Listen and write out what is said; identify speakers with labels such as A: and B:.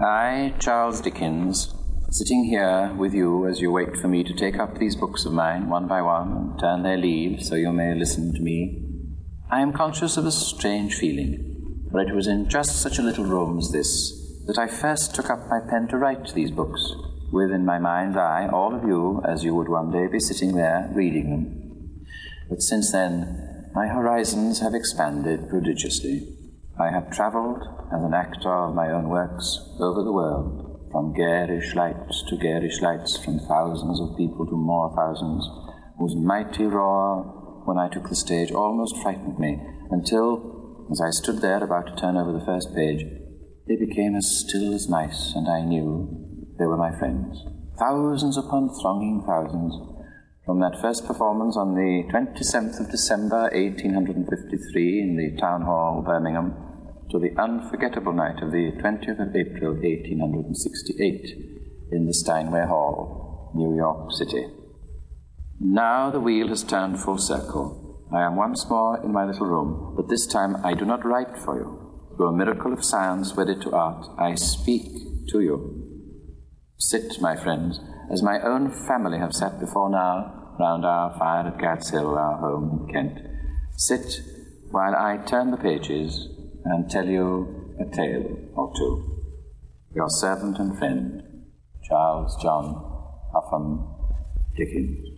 A: I, Charles Dickens, sitting here with you as you wait for me to take up these books of mine one by one and turn their leaves so you may listen to me, I am conscious of a strange feeling, for it was in just such a little room as this that I first took up my pen to write these books, with in my mind's eye all of you as you would one day be sitting there reading them. But since then, my horizons have expanded prodigiously. I have travelled as an actor of my own works over the world, from garish lights to garish lights, from thousands of people to more thousands, whose mighty roar when I took the stage almost frightened me, until, as I stood there about to turn over the first page, they became as still as mice, and I knew they were my friends. Thousands upon thronging thousands, from that first performance on the 27th of December 1853 in the Town Hall, Birmingham, to the unforgettable night of the 20th of April 1868 in the Steinway Hall, New York City. Now the wheel has turned full circle. I am once more in my little room, but this time I do not write for you. Through a miracle of science wedded to art, I speak to you. Sit, my friends, as my own family have sat before now, round our fire at Gad's Hill, our home in Kent. Sit while I turn the pages and tell you a tale or two. Your servant and friend, Charles John Huffam Dickens.